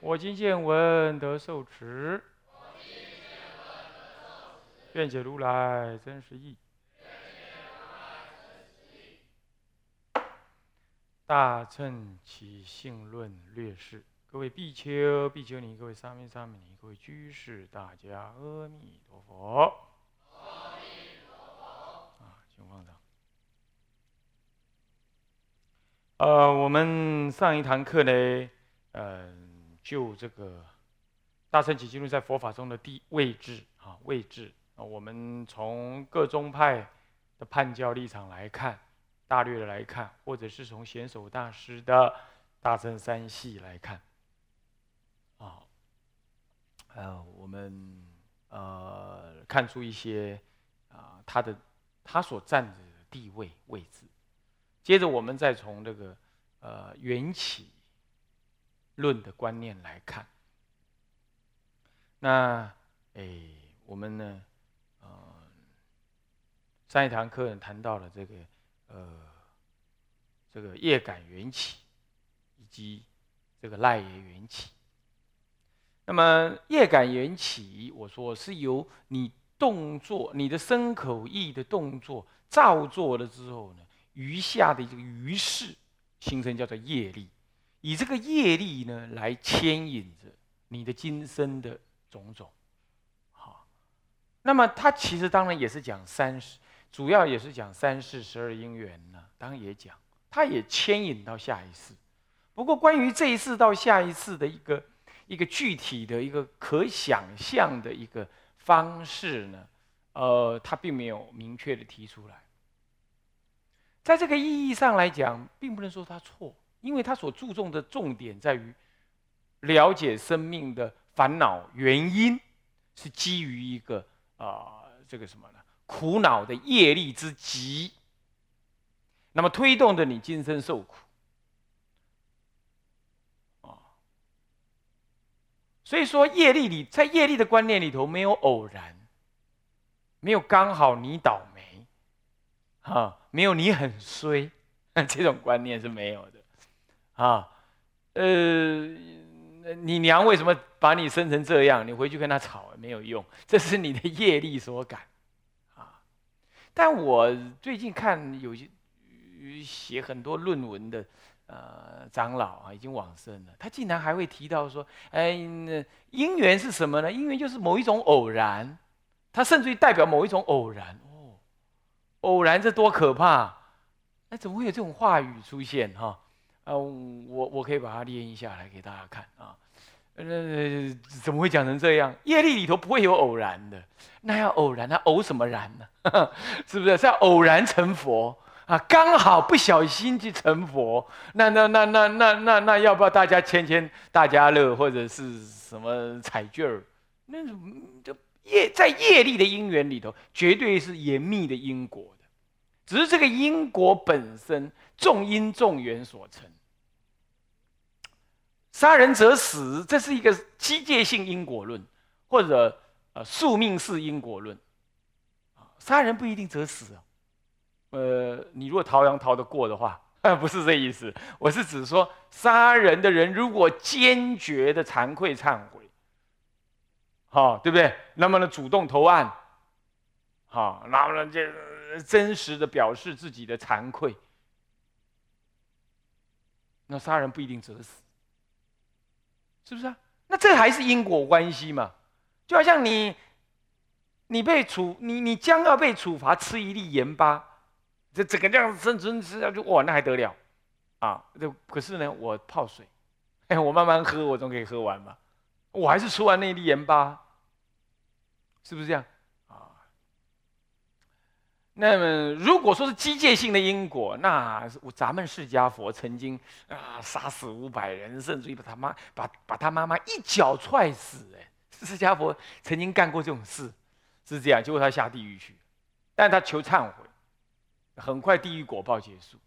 我今见闻得受持，愿解如来真实义。大乘起信论略释，各位比丘、比丘尼，各位沙弥、沙弥尼，各位居士，大家阿弥陀佛。阿弥陀佛！啊，请放掌呃，我们上一堂课呢，呃，就这个大乘起经论在佛法中的地位置啊，位置啊，我们从各宗派的判教立场来看，大略的来看，或者是从显首大师的大乘三系来看，啊，呃，我们呃看出一些啊，他的他所占的地位位置。接着，我们再从这个呃缘起论的观念来看。那哎，我们呢，呃，上一堂课谈到了这个呃这个业感缘起，以及这个赖耶缘起。那么业感缘起，我说是由你动作、你的身口意的动作造作了之后呢？余下的这个余势形成叫做业力，以这个业力呢来牵引着你的今生的种种，好，那么它其实当然也是讲三世，主要也是讲三世十二因缘呢，当然也讲，它也牵引到下一世。不过关于这一世到下一世的一个一个具体的一个可想象的一个方式呢，呃，它并没有明确的提出来。在这个意义上来讲，并不能说他错，因为他所注重的重点在于了解生命的烦恼原因，是基于一个啊这个什么呢？苦恼的业力之极，那么推动着你今生受苦啊。所以说业力里，在业力的观念里头，没有偶然，没有刚好你倒霉。啊，没有你很衰，这种观念是没有的，啊，呃，你娘为什么把你生成这样？你回去跟他吵也没有用，这是你的业力所感，啊。但我最近看有些写很多论文的呃长老啊，已经往生了，他竟然还会提到说，哎，因缘是什么呢？因缘就是某一种偶然，它甚至于代表某一种偶然哦。偶然这多可怕！哎，怎么会有这种话语出现哈？我我可以把它列印下来给大家看啊。呃，怎么会讲成这样？业力里头不会有偶然的，那要偶然，那偶什么然呢？是不是？是要偶然成佛啊？刚好不小心去成佛，那那那那那那那要不要大家签签大家乐或者是什么彩券儿？那就。业在业力的因缘里头，绝对是严密的因果的，只是这个因果本身重因重缘所成。杀人者死，这是一个机械性因果论，或者呃宿命式因果论。杀人不一定则死啊，呃，你如果逃亡逃得过的话，不是这意思。我是指说，杀人的人如果坚决的惭愧忏悔。好，对不对？那么呢，主动投案，好，然后呢，这真实的表示自己的惭愧，那杀人不一定折死，是不是啊？那这还是因果关系嘛？就好像你，你被处，你你将要被处罚，吃一粒盐巴，这整个这样子生存吃下去，哇，那还得了啊？这可是呢，我泡水，哎，我慢慢喝，我总可以喝完嘛。我还是吃完那粒盐巴，是不是这样？那么，如果说是机械性的因果，那咱们释迦佛曾经啊杀死五百人，甚至于把他妈把把他妈妈一脚踹死。哎，释迦佛曾经干过这种事，是这样。结果他下地狱去，但他求忏悔，很快地狱果报结束。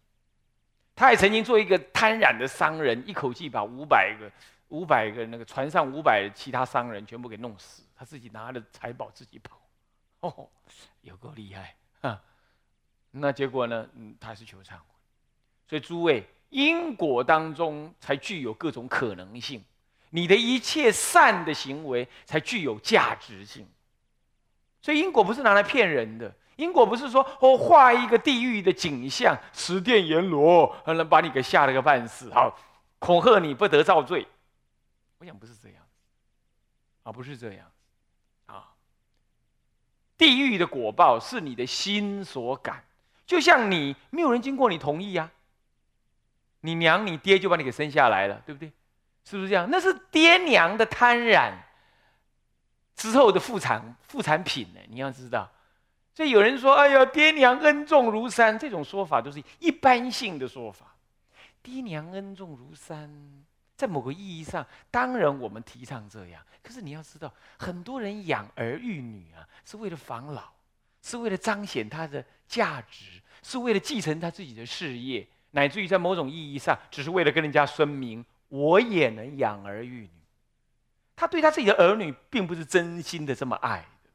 他也曾经做一个贪婪的商人，一口气把五百个五百个那个船上五百其他商人全部给弄死，他自己拿着财宝自己跑。哦，有够厉害。啊，那结果呢？嗯，他是求忏悔。所以诸位，因果当中才具有各种可能性，你的一切善的行为才具有价值性。所以因果不是拿来骗人的，因果不是说我画一个地狱的景象，十殿阎罗能把你给吓了个半死，好恐吓你不得造罪。我想不是这样，啊，不是这样。地狱的果报是你的心所感，就像你没有人经过你同意啊，你娘你爹就把你给生下来了，对不对？是不是这样？那是爹娘的贪婪之后的副产副产品呢？你要知道，所以有人说：“哎呀，爹娘恩重如山。”这种说法都是一般性的说法。爹娘恩重如山。在某个意义上，当然我们提倡这样。可是你要知道，很多人养儿育女啊，是为了防老，是为了彰显他的价值，是为了继承他自己的事业，乃至于在某种意义上，只是为了跟人家声明我也能养儿育女。他对他自己的儿女，并不是真心的这么爱的，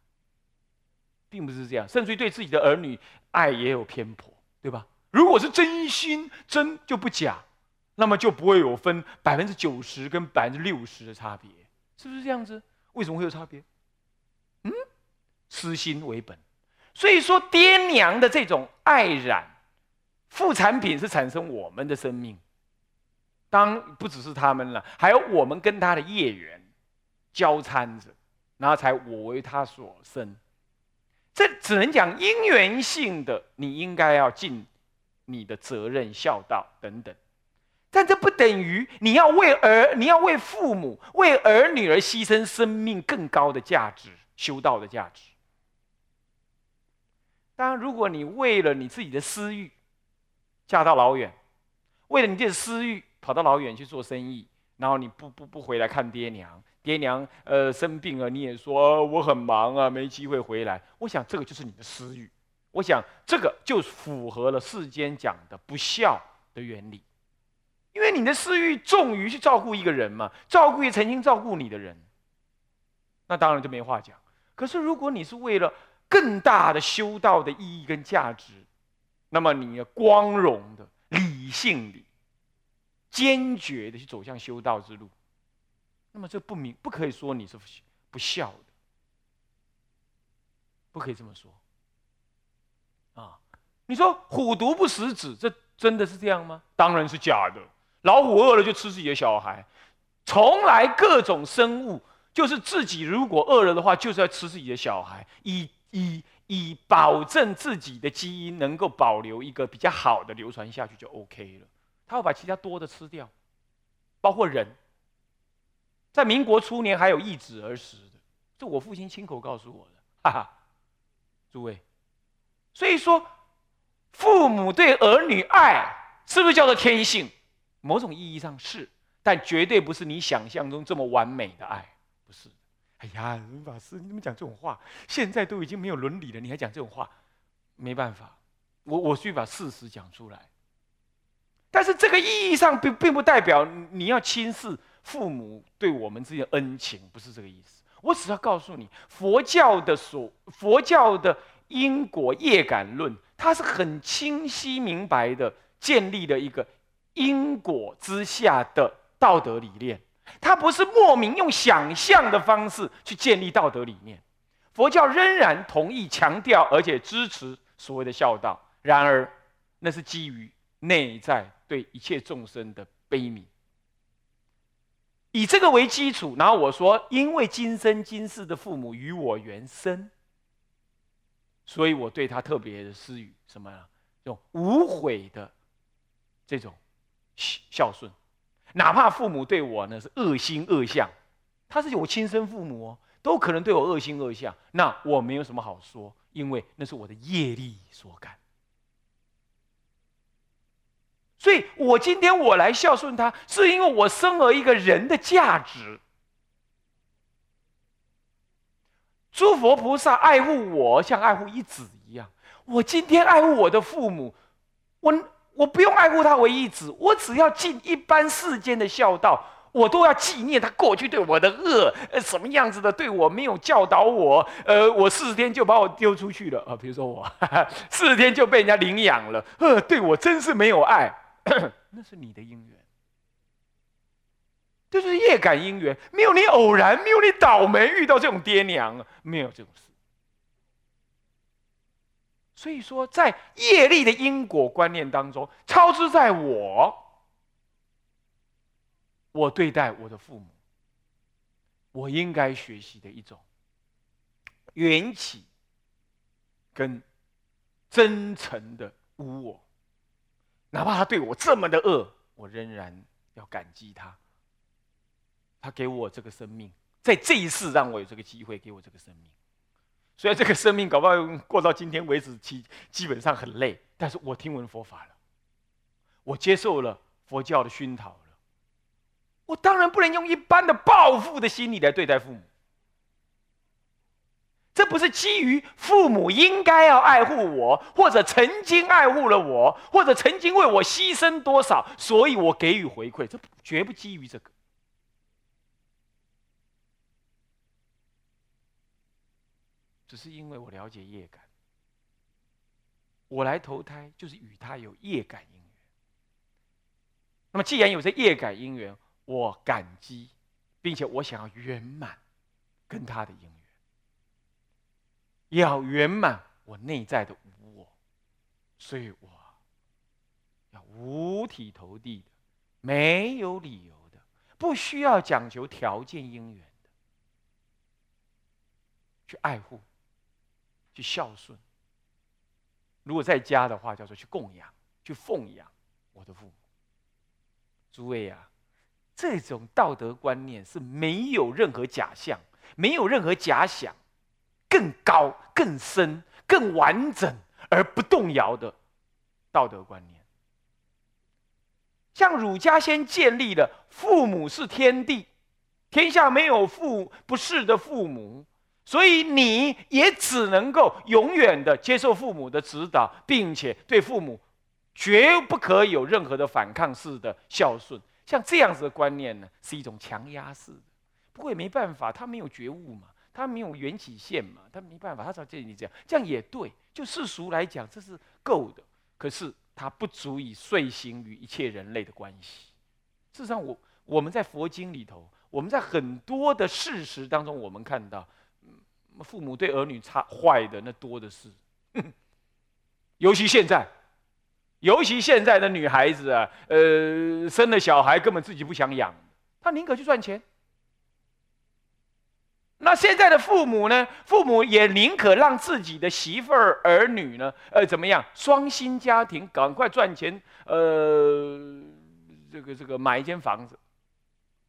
并不是这样，甚至于对自己的儿女爱也有偏颇，对吧？如果是真心真，就不假。那么就不会有分百分之九十跟百分之六十的差别，是不是这样子？为什么会有差别？嗯，私心为本，所以说爹娘的这种爱染，副产品是产生我们的生命。当不只是他们了，还有我们跟他的业缘交掺着，然后才我为他所生。这只能讲因缘性的，你应该要尽你的责任、孝道等等。但这不等于你要为儿，你要为父母、为儿女而牺牲生命更高的价值、修道的价值。当然，如果你为了你自己的私欲，嫁到老远，为了你的私欲跑到老远去做生意，然后你不不不回来看爹娘，爹娘呃生病了，你也说我很忙啊，没机会回来。我想这个就是你的私欲，我想这个就符合了世间讲的不孝的原理。因为你的私欲重于去照顾一个人嘛，照顾一曾经照顾你的人，那当然就没话讲。可是如果你是为了更大的修道的意义跟价值，那么你要光荣的、理性的、坚决的去走向修道之路，那么这不明不可以说你是不孝的，不可以这么说。啊，你说虎毒不食子，这真的是这样吗？当然是假的。老虎饿了就吃自己的小孩，从来各种生物就是自己如果饿了的话，就是要吃自己的小孩，以以以保证自己的基因能够保留一个比较好的流传下去就 OK 了。他会把其他多的吃掉，包括人，在民国初年还有易子而食的，这我父亲亲口告诉我的，哈哈，诸位，所以说父母对儿女爱是不是叫做天性？某种意义上是，但绝对不是你想象中这么完美的爱，不是。哎呀，法师，你怎么讲这种话？现在都已经没有伦理了，你还讲这种话？没办法，我我去把事实讲出来。但是这个意义上并并不代表你要轻视父母对我们这些恩情，不是这个意思。我只要告诉你，佛教的所佛教的因果业感论，它是很清晰明白的建立了一个。因果之下的道德理念，它不是莫名用想象的方式去建立道德理念。佛教仍然同意强调，而且支持所谓的孝道。然而，那是基于内在对一切众生的悲悯。以这个为基础，然后我说，因为今生今世的父母与我缘深，所以我对他特别的施予什么呀？这种无悔的这种。孝顺，哪怕父母对我呢是恶心恶相，他是我亲生父母哦，都可能对我恶心恶相，那我没有什么好说，因为那是我的业力所感。所以我今天我来孝顺他，是因为我生而一个人的价值。诸佛菩萨爱护我，像爱护一子一样。我今天爱护我的父母，我我不用爱护他为一子，我只要尽一般世间的孝道。我都要纪念他过去对我的恶，呃，什么样子的对我没有教导我，呃，我四十天就把我丢出去了啊，比如说我 四十天就被人家领养了，呃，对我真是没有爱，那是你的因缘，这就是业感因缘，没有你偶然，没有你倒霉遇到这种爹娘，没有这种事。所以说，在业力的因果观念当中，超之在我。我对待我的父母，我应该学习的一种缘起跟真诚的无我，哪怕他对我这么的恶，我仍然要感激他。他给我这个生命，在这一世让我有这个机会，给我这个生命。虽然这个生命搞不好过到今天为止，基基本上很累，但是我听闻佛法了，我接受了佛教的熏陶了。我当然不能用一般的报复的心理来对待父母，这不是基于父母应该要爱护我，或者曾经爱护了我，或者曾经为我牺牲多少，所以我给予回馈，这绝不基于这个，只是因为我了解业感，我来投胎就是与他有业感因缘。那么既然有这业感因缘，我感激，并且我想要圆满跟他的姻缘，要圆满我内在的无我，所以我要五体投地的，没有理由的，不需要讲求条件因缘的，去爱护，去孝顺。如果在家的话，叫做去供养、去奉养我的父母。诸位啊。这种道德观念是没有任何假象，没有任何假想，更高、更深、更完整而不动摇的道德观念。像儒家先建立了父母是天地，天下没有父不是的父母，所以你也只能够永远的接受父母的指导，并且对父母绝不可有任何的反抗式的孝顺。像这样子的观念呢，是一种强压式的。不过也没办法，他没有觉悟嘛，他没有缘起线嘛，他没办法，他才建议你这样。这样也对，就世俗来讲，这是够的。可是它不足以遂行于一切人类的关系。事实上，我我们在佛经里头，我们在很多的事实当中，我们看到，父母对儿女差坏的那多的是，尤其现在。尤其现在的女孩子啊，呃，生了小孩根本自己不想养，她宁可去赚钱。那现在的父母呢？父母也宁可让自己的媳妇儿、儿女呢，呃，怎么样？双薪家庭，赶快赚钱，呃，这个这个买一间房子。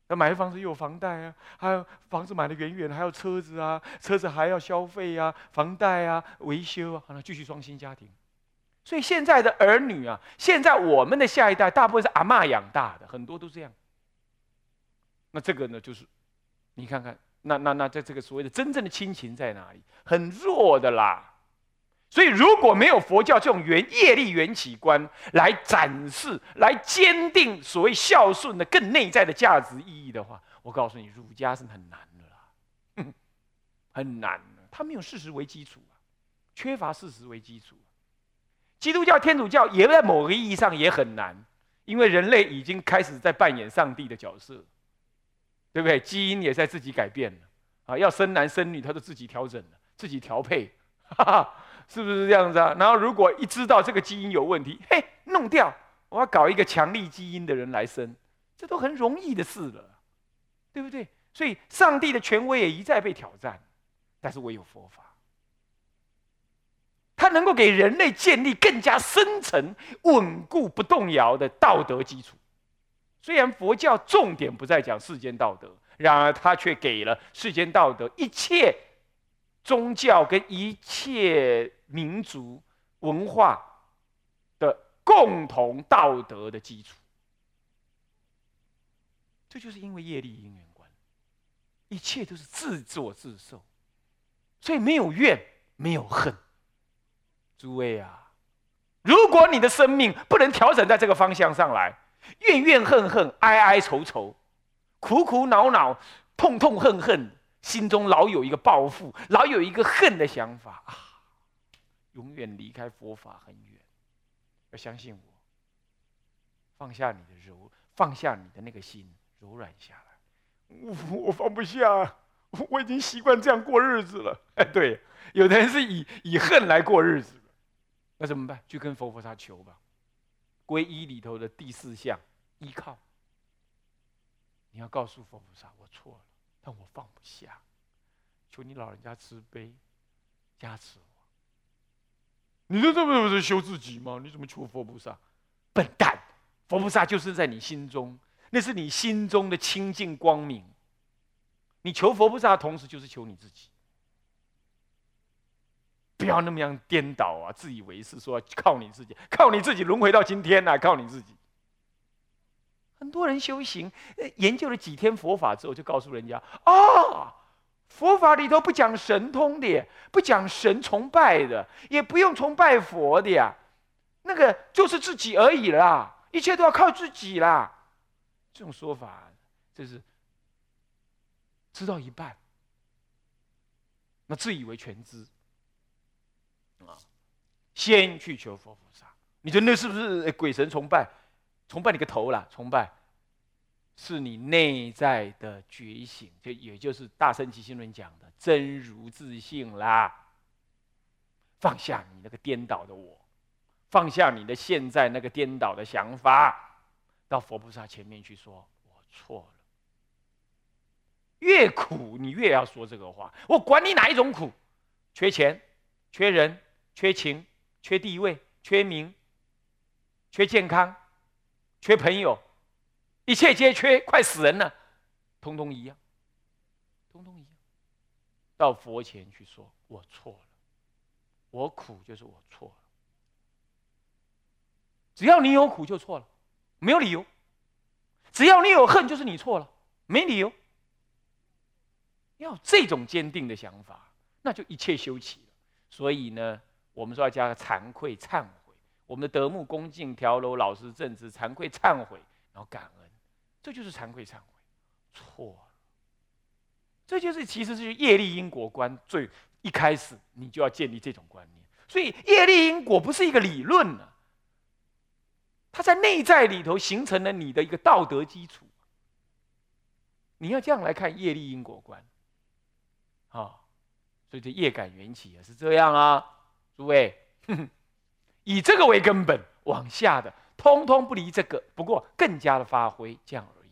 那买房子又有房贷啊，还有房子买的远远，还有车子啊，车子还要消费啊，房贷啊，维修啊，好了，继续双薪家庭。所以现在的儿女啊，现在我们的下一代大部分是阿妈养大的，很多都这样。那这个呢，就是你看看，那那那在这个所谓的真正的亲情在哪里？很弱的啦。所以如果没有佛教这种缘业力缘起观来展示、来坚定所谓孝顺的更内在的价值意义的话，我告诉你，儒家是很难的啦，很难的。他没有事实为基础，缺乏事实为基础。基督教、天主教也在某个意义上也很难，因为人类已经开始在扮演上帝的角色，对不对？基因也在自己改变了啊，要生男生女，他都自己调整了，自己调配，哈哈，是不是这样子啊？然后如果一知道这个基因有问题，嘿，弄掉，我要搞一个强力基因的人来生，这都很容易的事了，对不对？所以上帝的权威也一再被挑战，但是我有佛法。它能够给人类建立更加深层、稳固、不动摇的道德基础。虽然佛教重点不在讲世间道德，然而它却给了世间道德一切宗教跟一切民族文化的共同道德的基础。这就是因为业力因缘观，一切都是自作自受，所以没有怨，没有恨。诸位啊，如果你的生命不能调整在这个方向上来，怨怨恨恨，哀哀愁愁，苦苦恼恼，痛痛恨恨，心中老有一个报复，老有一个恨的想法啊，永远离开佛法很远。要相信我，放下你的柔，放下你的那个心。柔软下来，我我放不下，我已经习惯这样过日子了。哎，对，有的人是以以恨来过日子，那怎么办？去跟佛菩萨求吧。皈依里头的第四项，依靠。你要告诉佛菩萨，我错了，但我放不下，求你老人家慈悲加持我。你说这不是修自己吗？你怎么求佛菩萨？笨蛋，佛菩萨就是在你心中。那是你心中的清净光明。你求佛菩萨的同时，就是求你自己。不要那么样颠倒啊！自以为是，说靠你自己，靠你自己轮回到今天来，靠你自己。很多人修行，研究了几天佛法之后，就告诉人家：啊，佛法里头不讲神通的，不讲神崇拜的，也不用崇拜佛的呀。那个就是自己而已啦，一切都要靠自己啦。这种说法，这是知道一半，那自以为全知啊！先去求佛菩萨，你觉得那是不是鬼神崇拜？崇拜你个头啦！崇拜是你内在的觉醒，就也就是大圣起心论讲的真如自信啦。放下你那个颠倒的我，放下你的现在那个颠倒的想法。到佛菩萨前面去说：“我错了。”越苦，你越要说这个话。我管你哪一种苦，缺钱、缺人、缺情、缺地位、缺名、缺健康、缺朋友，一切皆缺，快死人了，通通一样，通通一样。到佛前去说：“我错了，我苦就是我错了。”只要你有苦，就错了。没有理由，只要你有恨，就是你错了，没理由。要这种坚定的想法，那就一切修齐了。所以呢，我们说要加个惭愧、忏悔。我们的德目恭敬调柔老实正直，惭愧忏悔，然后感恩，这就是惭愧忏悔。错了，这就是其实是业力因果观最一开始你就要建立这种观念。所以业力因果不是一个理论呢。它在内在里头形成了你的一个道德基础。你要这样来看业力因果观，啊，所以这业感缘起也是这样啊，诸位，以这个为根本，往下的通通不离这个，不过更加的发挥这样而已，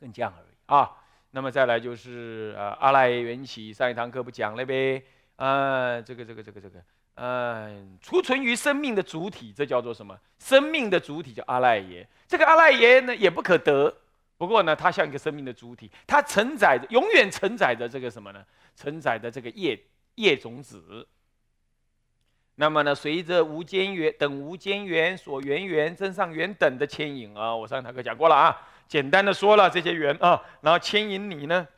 更这样而已啊。那么再来就是呃阿赖耶缘起，上一堂课不讲了呗？啊，这个这个这个这个。嗯，储存于生命的主体，这叫做什么？生命的主体叫阿赖耶。这个阿赖耶呢，也不可得。不过呢，它像一个生命的主体，它承载着，永远承载着这个什么呢？承载着这个业业种子。那么呢，随着无间缘等无间缘所缘缘增上缘等的牵引啊，我上堂课讲过了啊，简单的说了这些缘啊，然后牵引你呢，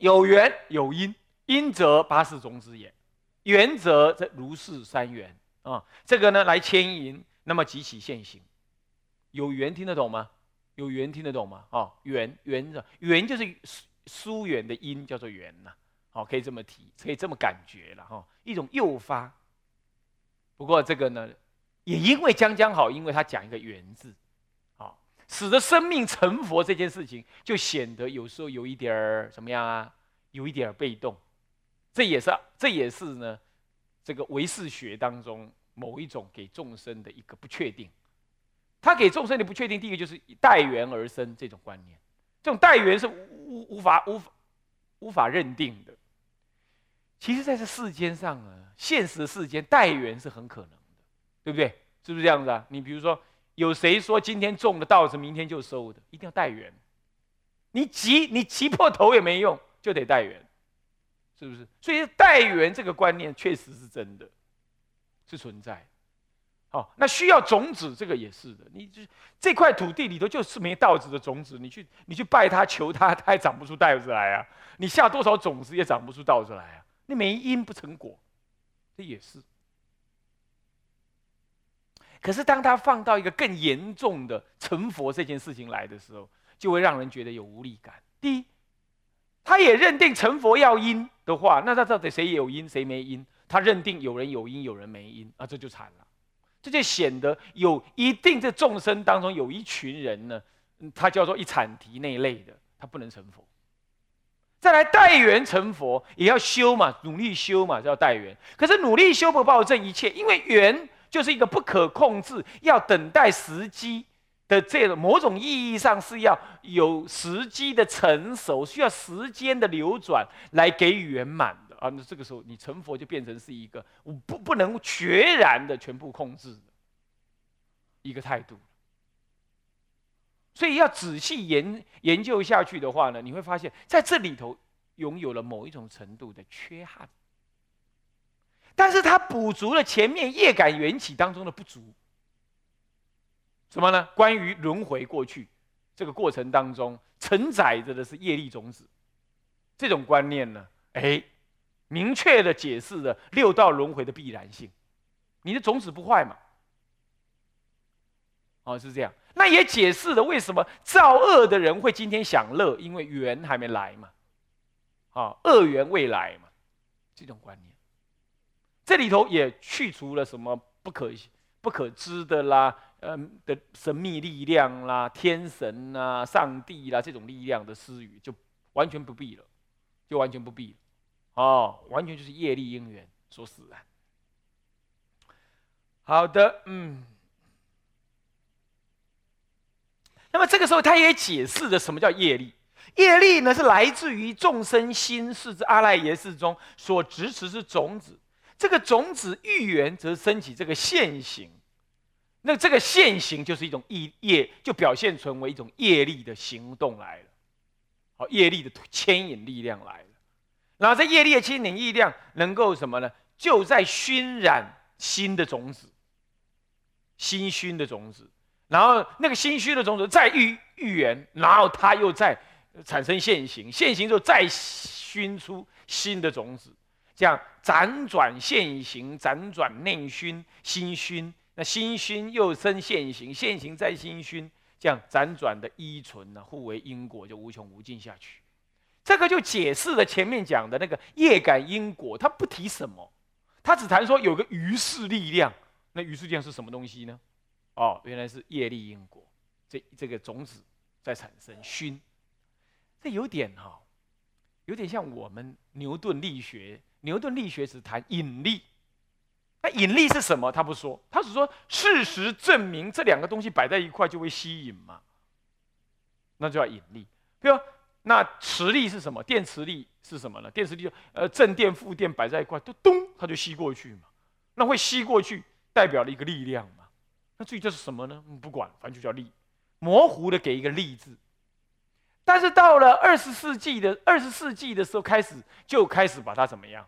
有缘有因，因则八世种子也。缘则这如是三缘啊，这个呢来牵引，那么即起现行。有缘听得懂吗？有缘听得懂吗？哦，缘缘的缘就是疏远的因，叫做缘呐。好，可以这么提，可以这么感觉了哈。一种诱发。不过这个呢，也因为将将好，因为他讲一个缘字，好，使得生命成佛这件事情就显得有时候有一点儿什么样啊？有一点儿被动。这也是，这也是呢，这个唯识学当中某一种给众生的一个不确定。他给众生的不确定，第一个就是待缘而生这种观念，这种待缘是无无法无法无法认定的。其实，在这世间上啊，现实的世间，待缘是很可能的，对不对？是不是这样子啊？你比如说，有谁说今天种的稻子，明天就收的？一定要待缘。你急，你急破头也没用，就得待缘。是不是？所以代缘这个观念确实是真的，是存在。好，那需要种子，这个也是的。你就这块土地里头就是没稻子的种子，你去你去拜他求他，他也长不出稻子来啊。你下多少种子也长不出稻子来啊。你没因不成果，这也是。可是当他放到一个更严重的成佛这件事情来的时候，就会让人觉得有无力感。第一，他也认定成佛要因的话，那他到底谁有因谁没因？他认定有人有因，有人没因啊，这就惨了。这就显得有一定这众生当中有一群人呢，他叫做一产提那一类的，他不能成佛。再来待缘成佛也要修嘛，努力修嘛，叫待缘。可是努力修不保证一切，因为缘就是一个不可控制，要等待时机的这种某种意义上是要有时机的成熟，需要时间的流转来给予圆满的。啊，那这个时候你成佛就变成是一个不不能决然的全部控制的一个态度，所以要仔细研研究下去的话呢，你会发现在这里头拥有了某一种程度的缺憾，但是它补足了前面业感缘起当中的不足，什么呢？关于轮回过去这个过程当中承载着的是业力种子，这种观念呢，哎。明确的解释了六道轮回的必然性，你的种子不坏嘛？哦，是这样。那也解释了为什么造恶的人会今天享乐，因为缘还没来嘛。啊，恶缘未来嘛，这种观念。这里头也去除了什么不可不可知的啦，嗯的神秘力量啦、天神啦、上帝啦这种力量的私语，就完全不必了，就完全不必了。哦，完全就是业力因缘所使然。好的，嗯。那么这个时候，他也解释了什么叫业力。业力呢，是来自于众生心是之阿赖耶识中所执持之种子。这个种子欲缘，则升起这个现行。那这个现行就是一种业业，就表现成为一种业力的行动来了。好，业力的牵引力量来了。然后这业力的牵引力量能够什么呢？就在熏染新的种子，新熏的种子，然后那个心虚的种子再遇遇缘，然后它又再产生现行，现行之后再熏出新的种子，这样辗转现行，辗转内熏，心熏，那心熏又生现行，现行再心熏，这样辗转的依存呢，互为因果，就无穷无尽下去。这个就解释了前面讲的那个业感因果，他不提什么，他只谈说有个余势力量。那余势力量是什么东西呢？哦，原来是业力因果，这这个种子在产生熏。这有点哈，有点像我们牛顿力学。牛顿力学只谈引力，那引力是什么？他不说，他只说事实证明这两个东西摆在一块就会吸引嘛，那就叫引力。比如。那磁力是什么？电磁力是什么呢？电磁力就呃正电负电摆在一块，都咚，它就吸过去嘛。那会吸过去，代表了一个力量。那至于这是什么呢？不管，反正就叫力，模糊的给一个力字。但是到了二十世纪的二十世纪的时候，开始就开始把它怎么样？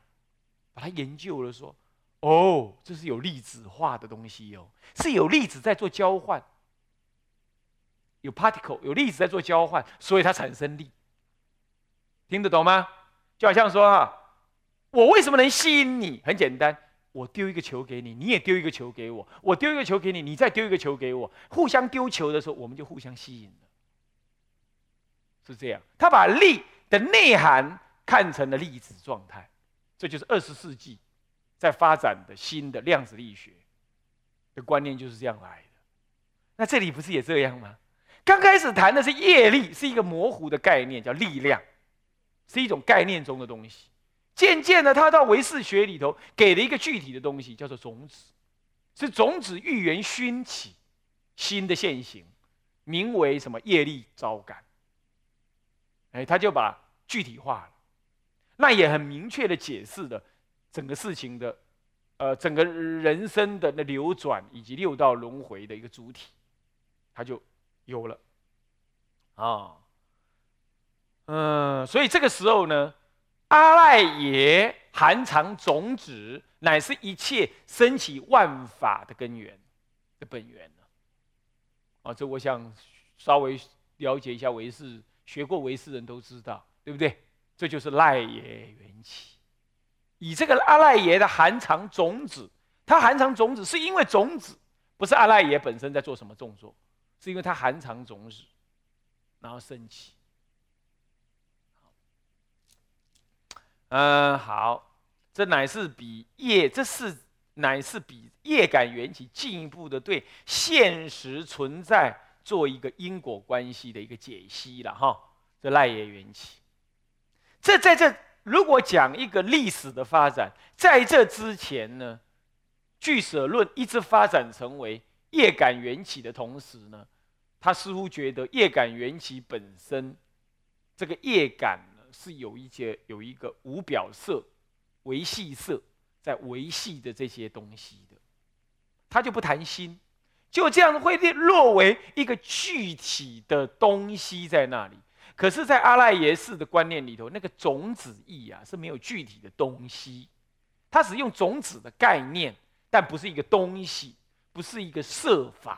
把它研究了，说哦，这是有粒子化的东西哦，是有粒子在做交换，有 particle 有粒子在做交换，所以它产生力。听得懂吗？就好像说啊，我为什么能吸引你？很简单，我丢一个球给你，你也丢一个球给我，我丢一个球给你，你再丢一个球给我，互相丢球的时候，我们就互相吸引了，是这样。他把力的内涵看成了粒子状态，这就是二十世纪在发展的新的量子力学的观念就是这样来的。那这里不是也这样吗？刚开始谈的是业力，是一个模糊的概念，叫力量。是一种概念中的东西，渐渐的，他到唯识学里头给了一个具体的东西，叫做种子，是种子预言熏起新的现行，名为什么业力招感。哎，他就把具体化了，那也很明确的解释了整个事情的，呃，整个人生的那流转以及六道轮回的一个主体，他就有了，啊。嗯，所以这个时候呢，阿赖耶含藏种子，乃是一切升起万法的根源的本源呢。啊，这我想稍微了解一下唯识，学过唯识人都知道，对不对？这就是赖耶缘起。以这个阿赖耶的含藏种子，它含藏种子是因为种子不是阿赖耶本身在做什么动作，是因为它含藏种子，然后升起。嗯，好，这乃是比业，这是乃是比业感缘起进一步的对现实存在做一个因果关系的一个解析了哈。这赖业缘起，这在这如果讲一个历史的发展，在这之前呢，俱舍论一直发展成为业感缘起的同时呢，他似乎觉得业感缘起本身这个业感。是有一些有一个无表色、维系色在维系的这些东西的，他就不谈心，就这样会落为一个具体的东西在那里。可是，在阿赖耶识的观念里头，那个种子意啊是没有具体的东西，它只用种子的概念，但不是一个东西，不是一个设法，